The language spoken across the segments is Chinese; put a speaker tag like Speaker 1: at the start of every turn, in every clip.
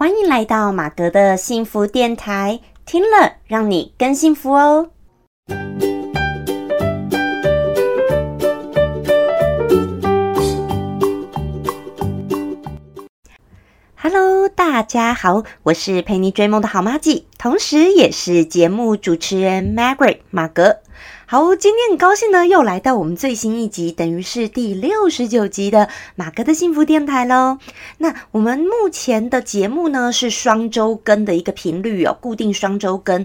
Speaker 1: 欢迎来到马格的幸福电台，听了让你更幸福哦。Hello，大家好，我是陪你追梦的好妈咪，同时也是节目主持人 Margaret 马格。好，今天很高兴呢，又来到我们最新一集，等于是第六十九集的马哥的幸福电台喽。那我们目前的节目呢是双周更的一个频率哦，固定双周更。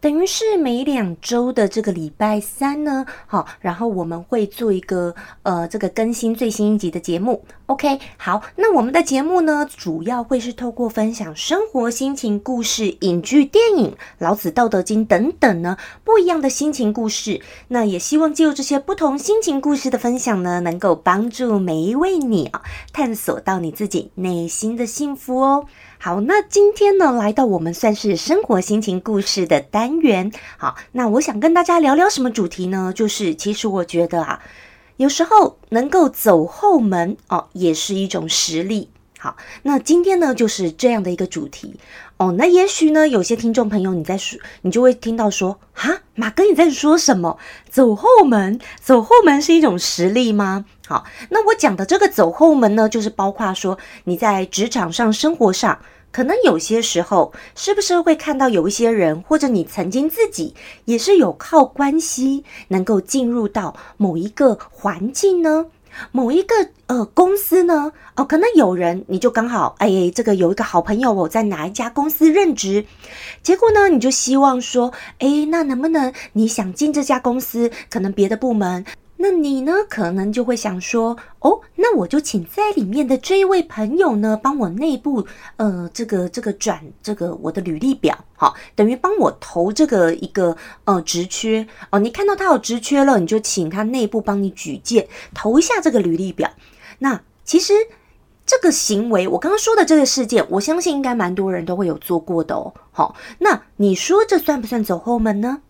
Speaker 1: 等于是每两周的这个礼拜三呢，好，然后我们会做一个呃这个更新最新一集的节目。OK，好，那我们的节目呢，主要会是透过分享生活心情故事、影剧、电影、老子、道德经等等呢不一样的心情故事。那也希望借由这些不同心情故事的分享呢，能够帮助每一位你啊，探索到你自己内心的幸福哦。好，那今天呢，来到我们算是生活心情故事的单元。好，那我想跟大家聊聊什么主题呢？就是其实我觉得啊，有时候能够走后门哦，也是一种实力。好，那今天呢，就是这样的一个主题哦。那也许呢，有些听众朋友你在说，你就会听到说，哈，马哥你在说什么？走后门，走后门是一种实力吗？好，那我讲的这个走后门呢，就是包括说你在职场上、生活上，可能有些时候是不是会看到有一些人，或者你曾经自己也是有靠关系能够进入到某一个环境呢？某一个呃公司呢？哦，可能有人你就刚好哎，这个有一个好朋友我，在哪一家公司任职，结果呢，你就希望说，哎，那能不能你想进这家公司？可能别的部门。那你呢？可能就会想说，哦，那我就请在里面的这一位朋友呢，帮我内部，呃，这个这个转这个我的履历表，好，等于帮我投这个一个呃职缺哦。你看到他有职缺了，你就请他内部帮你举荐投一下这个履历表。那其实这个行为，我刚刚说的这个事件，我相信应该蛮多人都会有做过的哦。好，那你说这算不算走后门呢？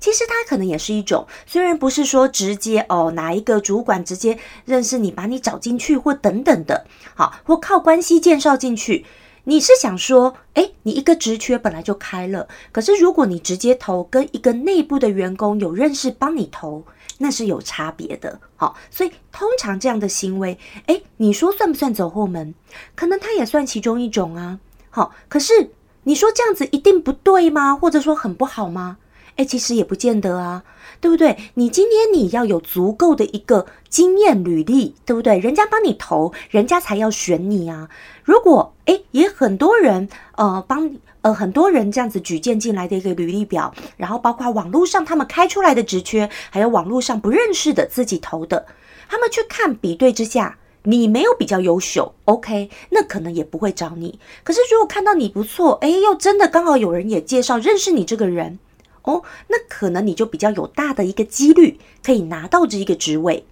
Speaker 1: 其实它可能也是一种，虽然不是说直接哦，哪一个主管直接认识你，把你找进去或等等的，好，或靠关系介绍进去。你是想说，哎，你一个职缺本来就开了，可是如果你直接投，跟一个内部的员工有认识帮你投，那是有差别的。好，所以通常这样的行为，哎，你说算不算走后门？可能它也算其中一种啊。好，可是你说这样子一定不对吗？或者说很不好吗？哎，其实也不见得啊，对不对？你今天你要有足够的一个经验履历，对不对？人家帮你投，人家才要选你啊。如果哎，也很多人呃帮呃很多人这样子举荐进来的一个履历表，然后包括网络上他们开出来的职缺，还有网络上不认识的自己投的，他们去看比对之下，你没有比较优秀，OK，那可能也不会找你。可是如果看到你不错，哎，又真的刚好有人也介绍认识你这个人。哦，那可能你就比较有大的一个几率可以拿到这一个职位。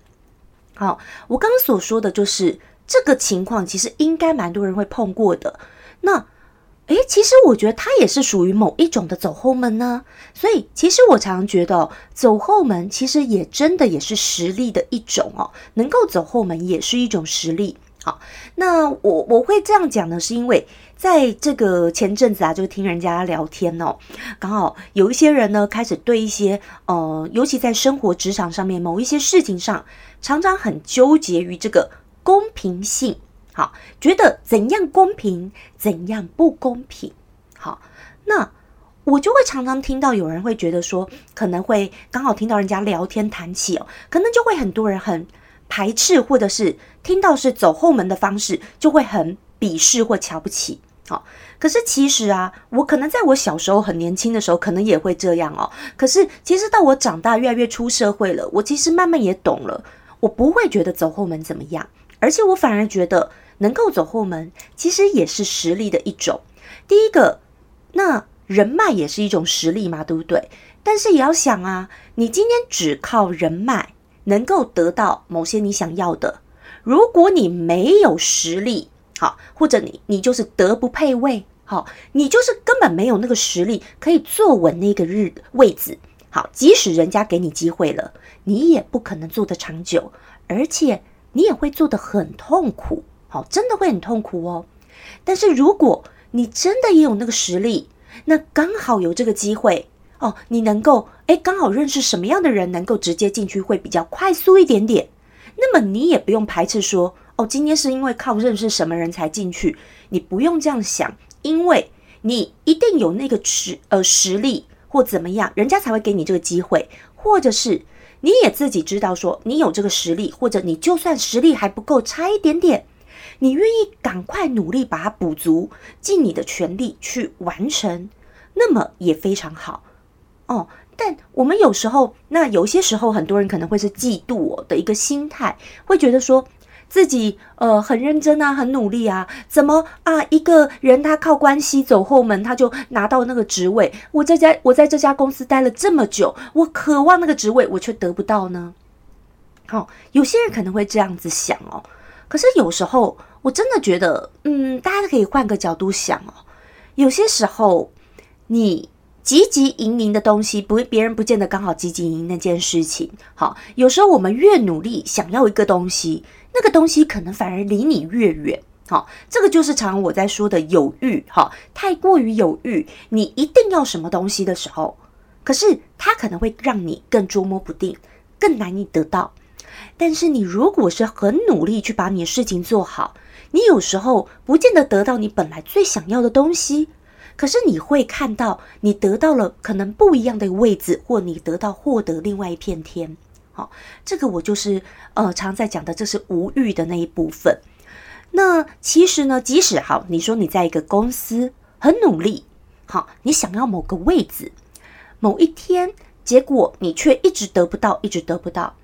Speaker 1: 好，我刚刚所说的就是这个情况，其实应该蛮多人会碰过的。那，诶，其实我觉得它也是属于某一种的走后门呢。所以，其实我常常觉得走后门其实也真的也是实力的一种哦，能够走后门也是一种实力。好，那我我会这样讲呢，是因为。在这个前阵子啊，就听人家聊天哦，刚好有一些人呢，开始对一些呃，尤其在生活职场上面某一些事情上，常常很纠结于这个公平性，好，觉得怎样公平，怎样不公平，好，那我就会常常听到有人会觉得说，可能会刚好听到人家聊天谈起哦，可能就会很多人很排斥，或者是听到是走后门的方式，就会很鄙视或瞧不起。好，可是其实啊，我可能在我小时候很年轻的时候，可能也会这样哦。可是其实到我长大，越来越出社会了，我其实慢慢也懂了，我不会觉得走后门怎么样，而且我反而觉得能够走后门，其实也是实力的一种。第一个，那人脉也是一种实力嘛，对不对？但是也要想啊，你今天只靠人脉能够得到某些你想要的，如果你没有实力。好，或者你你就是德不配位，好，你就是根本没有那个实力可以坐稳那个日位置。好，即使人家给你机会了，你也不可能做得长久，而且你也会做得很痛苦。好，真的会很痛苦哦。但是如果你真的也有那个实力，那刚好有这个机会哦，你能够哎，刚好认识什么样的人，能够直接进去会比较快速一点点。那么你也不用排斥说哦，今天是因为靠认识什么人才进去，你不用这样想，因为你一定有那个实呃实力或怎么样，人家才会给你这个机会，或者是。你也自己知道，说你有这个实力，或者你就算实力还不够，差一点点，你愿意赶快努力把它补足，尽你的全力去完成，那么也非常好哦。但我们有时候，那有些时候，很多人可能会是嫉妒我的一个心态，会觉得说。自己呃很认真啊，很努力啊，怎么啊一个人他靠关系走后门，他就拿到那个职位？我在家我在这家公司待了这么久，我渴望那个职位，我却得不到呢？好，有些人可能会这样子想哦。可是有时候我真的觉得，嗯，大家可以换个角度想哦。有些时候你汲汲营营的东西，不别人不见得刚好汲汲营那件事情。好，有时候我们越努力想要一个东西。那个东西可能反而离你越远，好，这个就是常我在说的有欲，哈，太过于有欲，你一定要什么东西的时候，可是它可能会让你更捉摸不定，更难以得到。但是你如果是很努力去把你的事情做好，你有时候不见得得到你本来最想要的东西，可是你会看到你得到了可能不一样的位置，或你得到获得另外一片天。哦，这个我就是呃常在讲的，这是无欲的那一部分。那其实呢，即使好，你说你在一个公司很努力，好，你想要某个位置，某一天，结果你却一直得不到，一直得不到，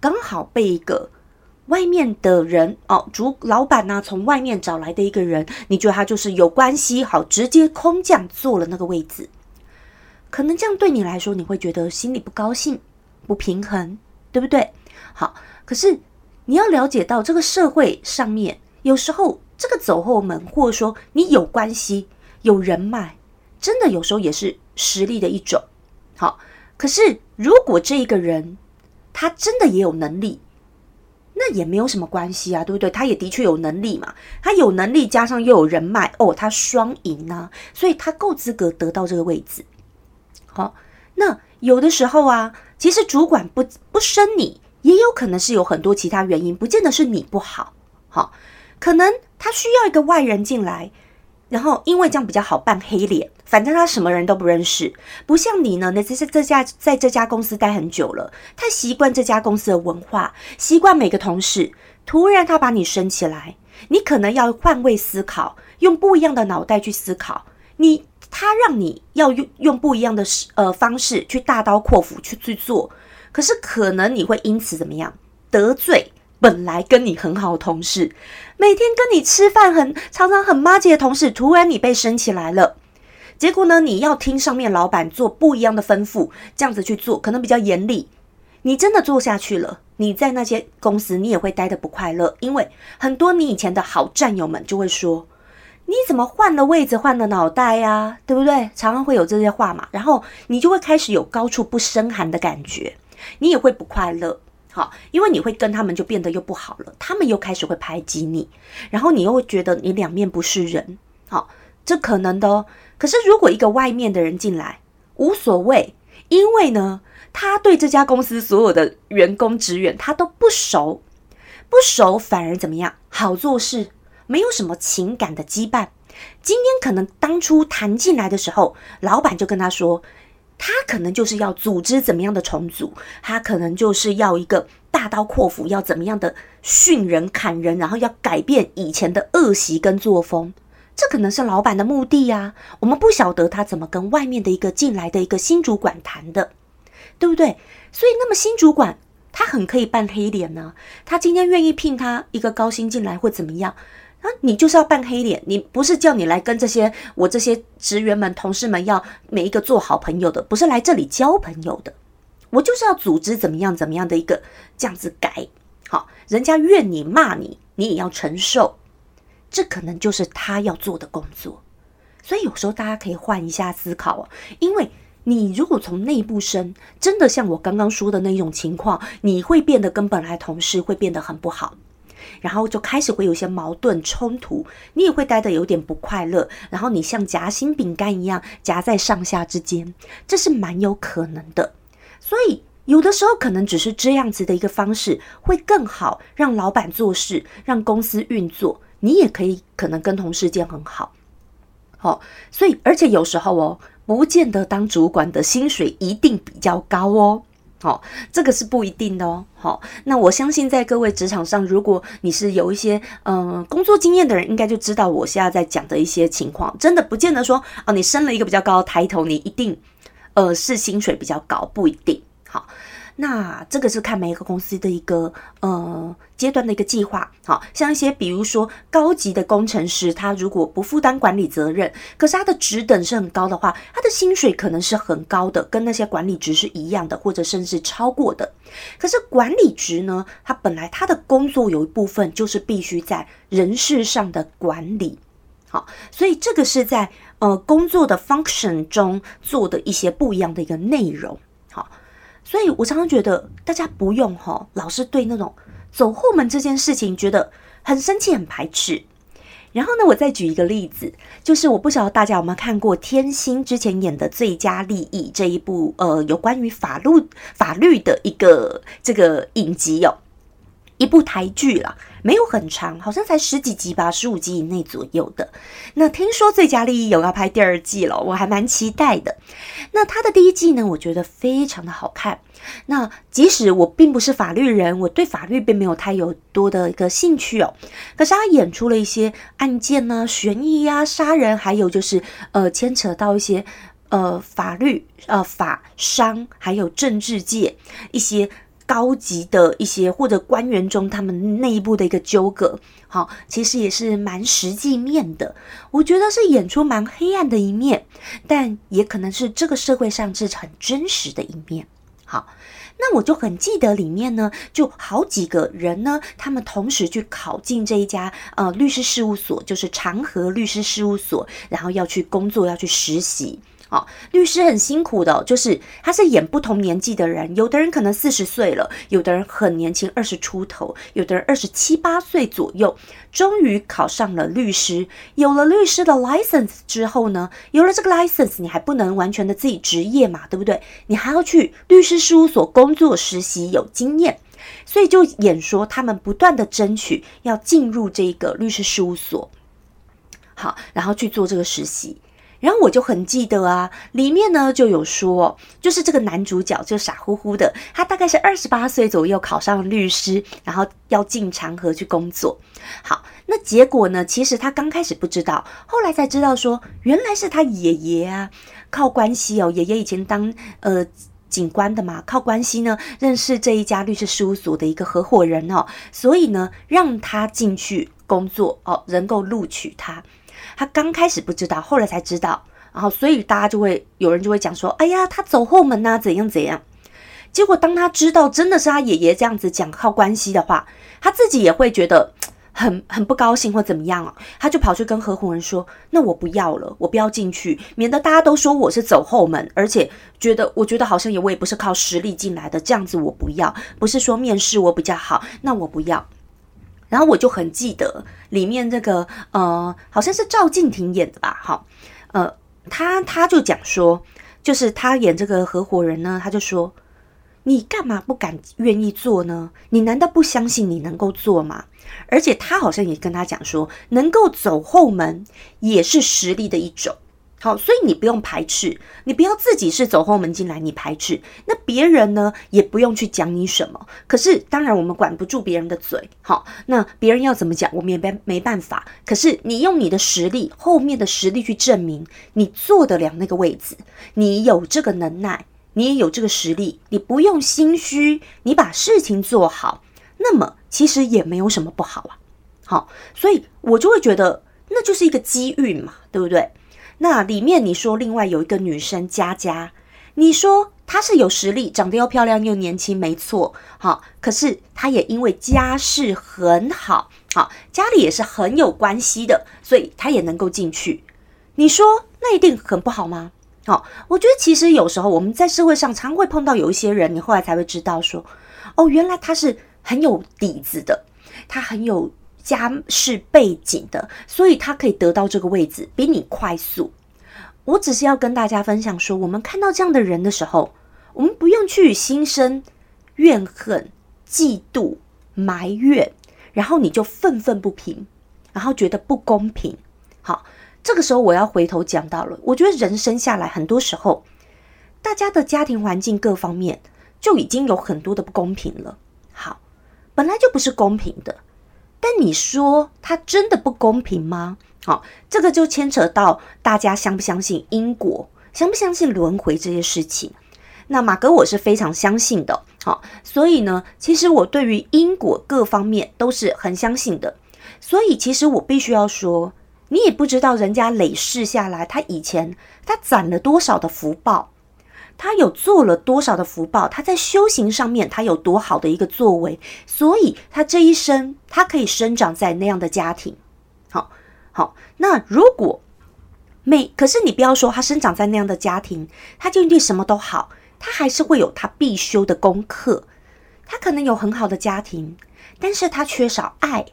Speaker 1: 刚好被一个外面的人哦，主老板呢从外面找来的一个人，你觉得他就是有关系，好，直接空降坐了那个位置，可能这样对你来说，你会觉得心里不高兴，不平衡。对不对？好，可是你要了解到，这个社会上面有时候这个走后门，或者说你有关系、有人脉，真的有时候也是实力的一种。好，可是如果这一个人他真的也有能力，那也没有什么关系啊，对不对？他也的确有能力嘛，他有能力加上又有人脉，哦，他双赢啊，所以他够资格得到这个位置。好，那有的时候啊。其实主管不不升你，也有可能是有很多其他原因，不见得是你不好，好，可能他需要一个外人进来，然后因为这样比较好扮黑脸，反正他什么人都不认识，不像你呢，那这是这家在这家公司待很久了，他习惯这家公司的文化，习惯每个同事，突然他把你升起来，你可能要换位思考，用不一样的脑袋去思考，你。他让你要用用不一样的呃方式去大刀阔斧去去做，可是可能你会因此怎么样？得罪本来跟你很好的同事，每天跟你吃饭很常常很妈姐的同事，突然你被升起来了，结果呢你要听上面老板做不一样的吩咐，这样子去做可能比较严厉，你真的做下去了，你在那些公司你也会待的不快乐，因为很多你以前的好战友们就会说。你怎么换了位置，换了脑袋呀？对不对？常常会有这些话嘛，然后你就会开始有高处不胜寒的感觉，你也会不快乐，好，因为你会跟他们就变得又不好了，他们又开始会排挤你，然后你又会觉得你两面不是人，好，这可能的哦。可是如果一个外面的人进来，无所谓，因为呢，他对这家公司所有的员工职员他都不熟，不熟反而怎么样，好做事。没有什么情感的羁绊。今天可能当初谈进来的时候，老板就跟他说，他可能就是要组织怎么样的重组，他可能就是要一个大刀阔斧，要怎么样的训人砍人，然后要改变以前的恶习跟作风。这可能是老板的目的呀。我们不晓得他怎么跟外面的一个进来的一个新主管谈的，对不对？所以，那么新主管他很可以扮黑脸呢。他今天愿意聘他一个高薪进来，会怎么样？啊，你就是要扮黑脸，你不是叫你来跟这些我这些职员们、同事们要每一个做好朋友的，不是来这里交朋友的。我就是要组织怎么样怎么样的一个这样子改，好，人家怨你骂你，你也要承受，这可能就是他要做的工作。所以有时候大家可以换一下思考哦，因为你如果从内部升，真的像我刚刚说的那种情况，你会变得跟本来同事会变得很不好。然后就开始会有一些矛盾冲突，你也会待得有点不快乐，然后你像夹心饼干一样夹在上下之间，这是蛮有可能的。所以有的时候可能只是这样子的一个方式会更好，让老板做事，让公司运作，你也可以可能跟同事间很好。好，所以而且有时候哦，不见得当主管的薪水一定比较高哦。好，这个是不一定的哦。好，那我相信在各位职场上，如果你是有一些嗯工作经验的人，应该就知道我现在在讲的一些情况，真的不见得说啊，你升了一个比较高的抬头，你一定呃是薪水比较高，不一定。好。那这个是看每一个公司的一个呃阶段的一个计划，好像一些比如说高级的工程师，他如果不负担管理责任，可是他的职等是很高的话，他的薪水可能是很高的，跟那些管理职是一样的，或者甚至超过的。可是管理职呢，他本来他的工作有一部分就是必须在人事上的管理，好，所以这个是在呃工作的 function 中做的一些不一样的一个内容，所以，我常常觉得大家不用哈，老是对那种走后门这件事情觉得很生气、很排斥。然后呢，我再举一个例子，就是我不晓得大家有没有看过天心之前演的《最佳利益》这一部呃有关于法律法律的一个这个影集哦，一部台剧啦。没有很长，好像才十几集吧，十五集以内左右的。那听说《最佳利益》有要拍第二季了，我还蛮期待的。那它的第一季呢，我觉得非常的好看。那即使我并不是法律人，我对法律并没有太有多的一个兴趣哦。可是他演出了一些案件呢，悬疑呀、杀人，还有就是呃牵扯到一些呃法律、呃法商，还有政治界一些。高级的一些或者官员中，他们内部的一个纠葛，好，其实也是蛮实际面的。我觉得是演出蛮黑暗的一面，但也可能是这个社会上是很真实的一面。好，那我就很记得里面呢，就好几个人呢，他们同时去考进这一家呃律师事务所，就是长河律师事务所，然后要去工作，要去实习。哦，律师很辛苦的，就是他是演不同年纪的人，有的人可能四十岁了，有的人很年轻，二十出头，有的人二十七八岁左右，终于考上了律师。有了律师的 license 之后呢，有了这个 license，你还不能完全的自己职业嘛，对不对？你还要去律师事务所工作实习，有经验，所以就演说他们不断的争取要进入这个律师事务所，好，然后去做这个实习。然后我就很记得啊，里面呢就有说，就是这个男主角就傻乎乎的，他大概是二十八岁左右考上律师，然后要进长河去工作。好，那结果呢，其实他刚开始不知道，后来才知道说，原来是他爷爷啊，靠关系哦，爷爷以前当呃警官的嘛，靠关系呢认识这一家律师事务所的一个合伙人哦，所以呢让他进去工作哦，能够录取他。他刚开始不知道，后来才知道，然后所以大家就会有人就会讲说：“哎呀，他走后门呐，怎样怎样。”结果当他知道真的是他爷爷这样子讲靠关系的话，他自己也会觉得 很很不高兴或怎么样啊？他就跑去跟合伙人说：“那我不要了，我不要进去，免得大家都说我是走后门，而且觉得我觉得好像也我也不是靠实力进来的，这样子我不要。不是说面试我比较好，那我不要。”然后我就很记得里面这个呃，好像是赵静婷演的吧，好，呃，他他就讲说，就是他演这个合伙人呢，他就说，你干嘛不敢愿意做呢？你难道不相信你能够做吗？而且他好像也跟他讲说，能够走后门也是实力的一种。好，所以你不用排斥，你不要自己是走后门进来，你排斥，那别人呢也不用去讲你什么。可是当然我们管不住别人的嘴，好，那别人要怎么讲，我们也没没办法。可是你用你的实力，后面的实力去证明你做得了那个位置，你有这个能耐，你也有这个实力，你不用心虚，你把事情做好，那么其实也没有什么不好啊。好，所以我就会觉得那就是一个机遇嘛，对不对？那里面你说另外有一个女生佳佳，你说她是有实力，长得又漂亮又年轻，没错，好，可是她也因为家世很好，好，家里也是很有关系的，所以她也能够进去。你说那一定很不好吗？好，我觉得其实有时候我们在社会上常会碰到有一些人，你后来才会知道说，哦，原来他是很有底子的。他很有家世背景的，所以他可以得到这个位置比你快速。我只是要跟大家分享说，我们看到这样的人的时候，我们不用去心生怨恨、嫉妒、埋怨，然后你就愤愤不平，然后觉得不公平。好，这个时候我要回头讲到了，我觉得人生下来很多时候，大家的家庭环境各方面就已经有很多的不公平了。好，本来就不是公平的，但你说它真的不公平吗？好，这个就牵扯到大家相不相信因果，相不相信轮回这些事情。那马哥我是非常相信的，好，所以呢，其实我对于因果各方面都是很相信的。所以其实我必须要说，你也不知道人家累世下来，他以前他攒了多少的福报，他有做了多少的福报，他在修行上面他有多好的一个作为，所以他这一生他可以生长在那样的家庭。好。好，那如果每，可是你不要说他生长在那样的家庭，他就一定什么都好，他还是会有他必修的功课。他可能有很好的家庭，但是他缺少爱，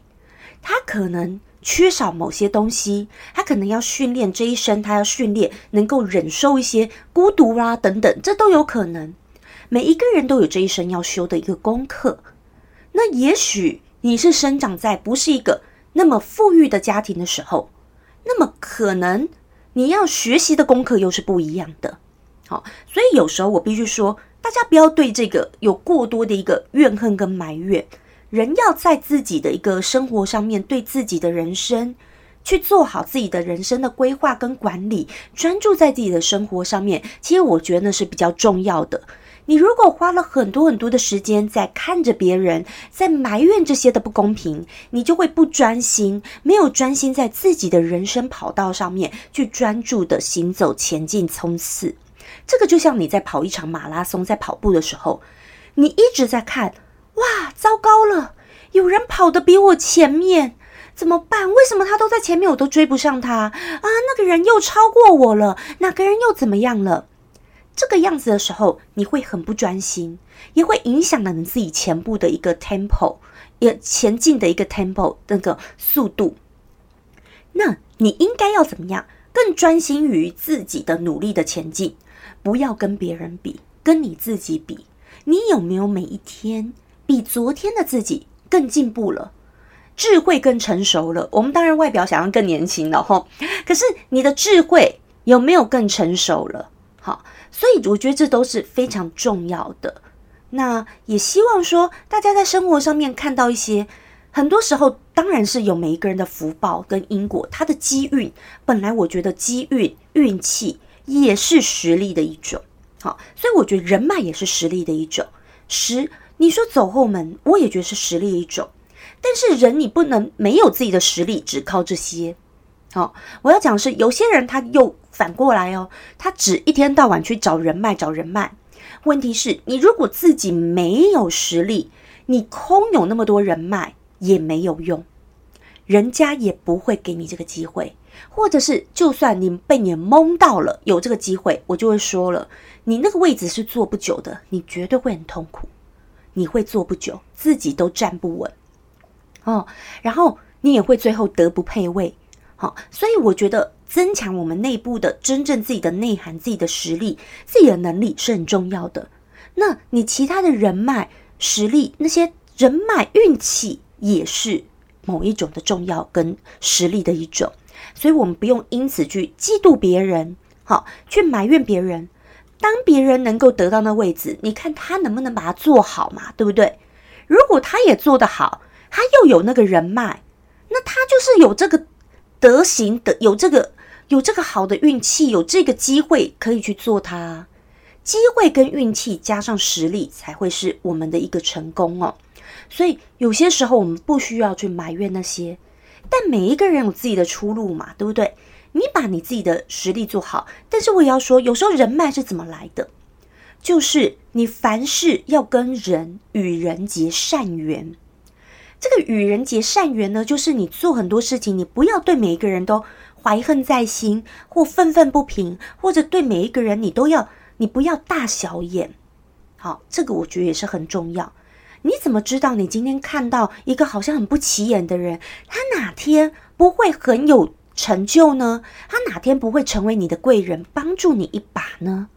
Speaker 1: 他可能缺少某些东西，他可能要训练这一生，他要训练能够忍受一些孤独啊等等，这都有可能。每一个人都有这一生要修的一个功课。那也许你是生长在不是一个。那么富裕的家庭的时候，那么可能你要学习的功课又是不一样的。好，所以有时候我必须说，大家不要对这个有过多的一个怨恨跟埋怨。人要在自己的一个生活上面，对自己的人生去做好自己的人生的规划跟管理，专注在自己的生活上面。其实我觉得那是比较重要的。你如果花了很多很多的时间在看着别人，在埋怨这些的不公平，你就会不专心，没有专心在自己的人生跑道上面去专注的行走前进冲刺。这个就像你在跑一场马拉松，在跑步的时候，你一直在看，哇，糟糕了，有人跑得比我前面，怎么办？为什么他都在前面，我都追不上他啊？那个人又超过我了，那个人又怎么样了？这个样子的时候，你会很不专心，也会影响了你自己前部的一个 tempo，也前进的一个 tempo 那个速度。那你应该要怎么样？更专心于自己的努力的前进，不要跟别人比，跟你自己比。你有没有每一天比昨天的自己更进步了？智慧更成熟了？我们当然外表想要更年轻了吼，可是你的智慧有没有更成熟了？好。所以我觉得这都是非常重要的。那也希望说，大家在生活上面看到一些，很多时候当然是有每一个人的福报跟因果，他的机运。本来我觉得机运、运气也是实力的一种。好，所以我觉得人脉也是实力的一种。实，你说走后门，我也觉得是实力一种。但是人你不能没有自己的实力，只靠这些。好，我要讲的是有些人他又。反过来哦，他只一天到晚去找人脉，找人脉。问题是，你如果自己没有实力，你空有那么多人脉也没有用，人家也不会给你这个机会。或者是，就算你被你蒙到了有这个机会，我就会说了，你那个位置是坐不久的，你绝对会很痛苦，你会坐不久，自己都站不稳哦。然后你也会最后德不配位。好，所以我觉得。增强我们内部的真正自己的内涵、自己的实力、自己的能力是很重要的。那你其他的人脉、实力、那些人脉、运气也是某一种的重要跟实力的一种。所以，我们不用因此去嫉妒别人，好去埋怨别人。当别人能够得到那位置，你看他能不能把它做好嘛？对不对？如果他也做得好，他又有那个人脉，那他就是有这个德行的，有这个。有这个好的运气，有这个机会可以去做它。机会跟运气加上实力，才会是我们的一个成功哦。所以有些时候我们不需要去埋怨那些，但每一个人有自己的出路嘛，对不对？你把你自己的实力做好，但是我也要说，有时候人脉是怎么来的？就是你凡事要跟人与人结善缘。这个与人结善缘呢，就是你做很多事情，你不要对每一个人都。怀恨在心，或愤愤不平，或者对每一个人，你都要，你不要大小眼。好，这个我觉得也是很重要。你怎么知道你今天看到一个好像很不起眼的人，他哪天不会很有成就呢？他哪天不会成为你的贵人，帮助你一把呢？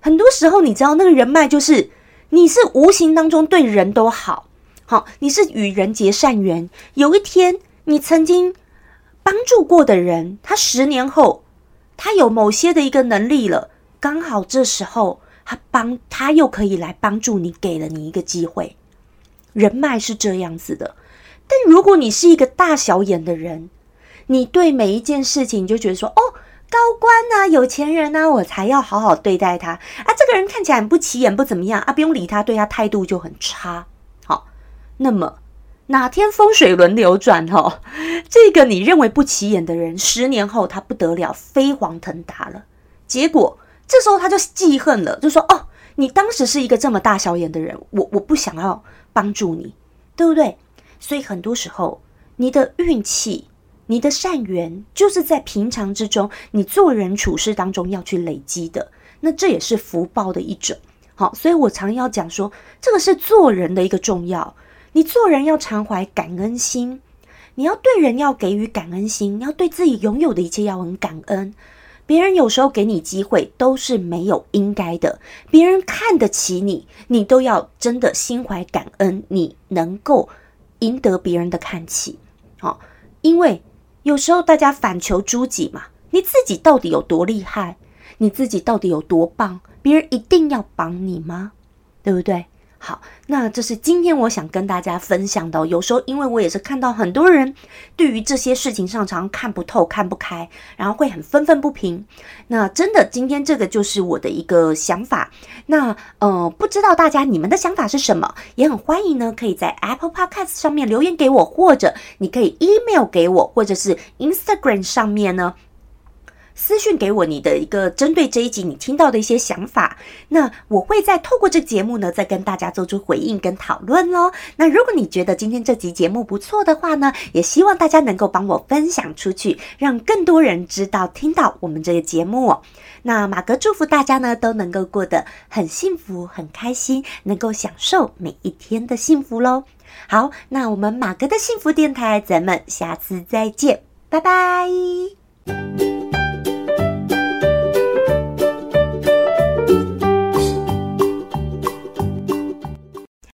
Speaker 1: 很多时候，你知道那个人脉就是你是无形当中对人都好，好，你是与人结善缘。有一天，你曾经帮助过的人，他十年后，他有某些的一个能力了，刚好这时候他帮他又可以来帮助你，给了你一个机会。人脉是这样子的，但如果你是一个大小眼的人，你对每一件事情你就觉得说，哦，高官呐，有钱人呐，我才要好好对待他啊。这个人看起来很不起眼，不怎么样啊，不用理他，对他态度就很差。好，那么哪天风水轮流转哈，这个你认为不起眼的人，十年后他不得了，飞黄腾达了。结果这时候他就记恨了，就说，哦，你当时是一个这么大小眼的人，我我不想要。帮助你，对不对？所以很多时候，你的运气、你的善缘，就是在平常之中，你做人处事当中要去累积的。那这也是福报的一种。好，所以我常要讲说，这个是做人的一个重要。你做人要常怀感恩心，你要对人要给予感恩心，你要对自己拥有的一切要很感恩。别人有时候给你机会都是没有应该的，别人看得起你，你都要真的心怀感恩，你能够赢得别人的看起，好，因为有时候大家反求诸己嘛，你自己到底有多厉害，你自己到底有多棒，别人一定要帮你吗？对不对？好，那这是今天我想跟大家分享的。有时候，因为我也是看到很多人对于这些事情上常看不透、看不开，然后会很愤愤不平。那真的，今天这个就是我的一个想法。那呃，不知道大家你们的想法是什么？也很欢迎呢，可以在 Apple Podcast 上面留言给我，或者你可以 email 给我，或者是 Instagram 上面呢。私讯给我你的一个针对这一集你听到的一些想法，那我会再透过这个节目呢，再跟大家做出回应跟讨论喽。那如果你觉得今天这集节目不错的话呢，也希望大家能够帮我分享出去，让更多人知道听到我们这个节目。那马哥祝福大家呢都能够过得很幸福、很开心，能够享受每一天的幸福喽。好，那我们马哥的幸福电台，咱们下次再见，拜拜。